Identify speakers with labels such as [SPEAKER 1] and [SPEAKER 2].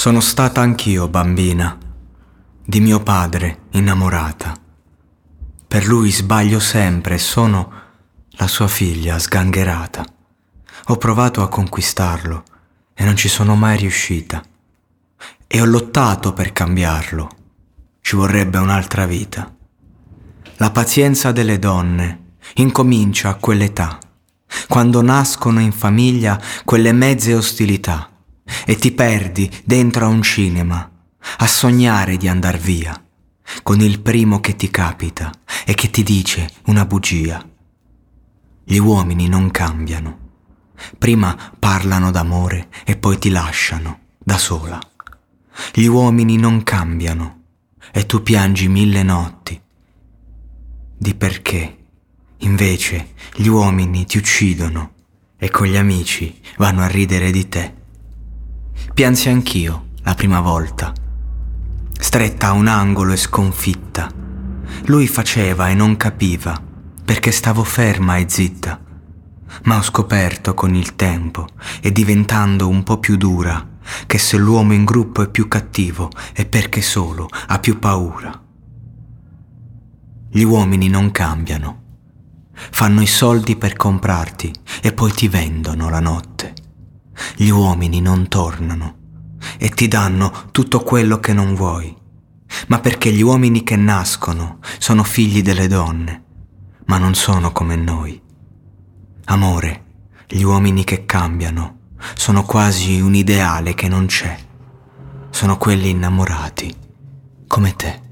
[SPEAKER 1] Sono stata anch'io bambina, di mio padre innamorata. Per lui sbaglio sempre e sono la sua figlia sgangherata. Ho provato a conquistarlo e non ci sono mai riuscita. E ho lottato per cambiarlo. Ci vorrebbe un'altra vita. La pazienza delle donne incomincia a quell'età, quando nascono in famiglia quelle mezze ostilità e ti perdi dentro a un cinema, a sognare di andar via, con il primo che ti capita e che ti dice una bugia. Gli uomini non cambiano. Prima parlano d'amore e poi ti lasciano da sola. Gli uomini non cambiano e tu piangi mille notti. Di perché invece gli uomini ti uccidono e con gli amici vanno a ridere di te. Piansi anch'io la prima volta, stretta a un angolo e sconfitta. Lui faceva e non capiva, perché stavo ferma e zitta. Ma ho scoperto con il tempo e diventando un po' più dura che se l'uomo in gruppo è più cattivo è perché solo ha più paura. Gli uomini non cambiano. Fanno i soldi per comprarti e poi ti vendono la notte. Gli uomini non tornano e ti danno tutto quello che non vuoi, ma perché gli uomini che nascono sono figli delle donne, ma non sono come noi. Amore, gli uomini che cambiano sono quasi un ideale che non c'è. Sono quelli innamorati, come te.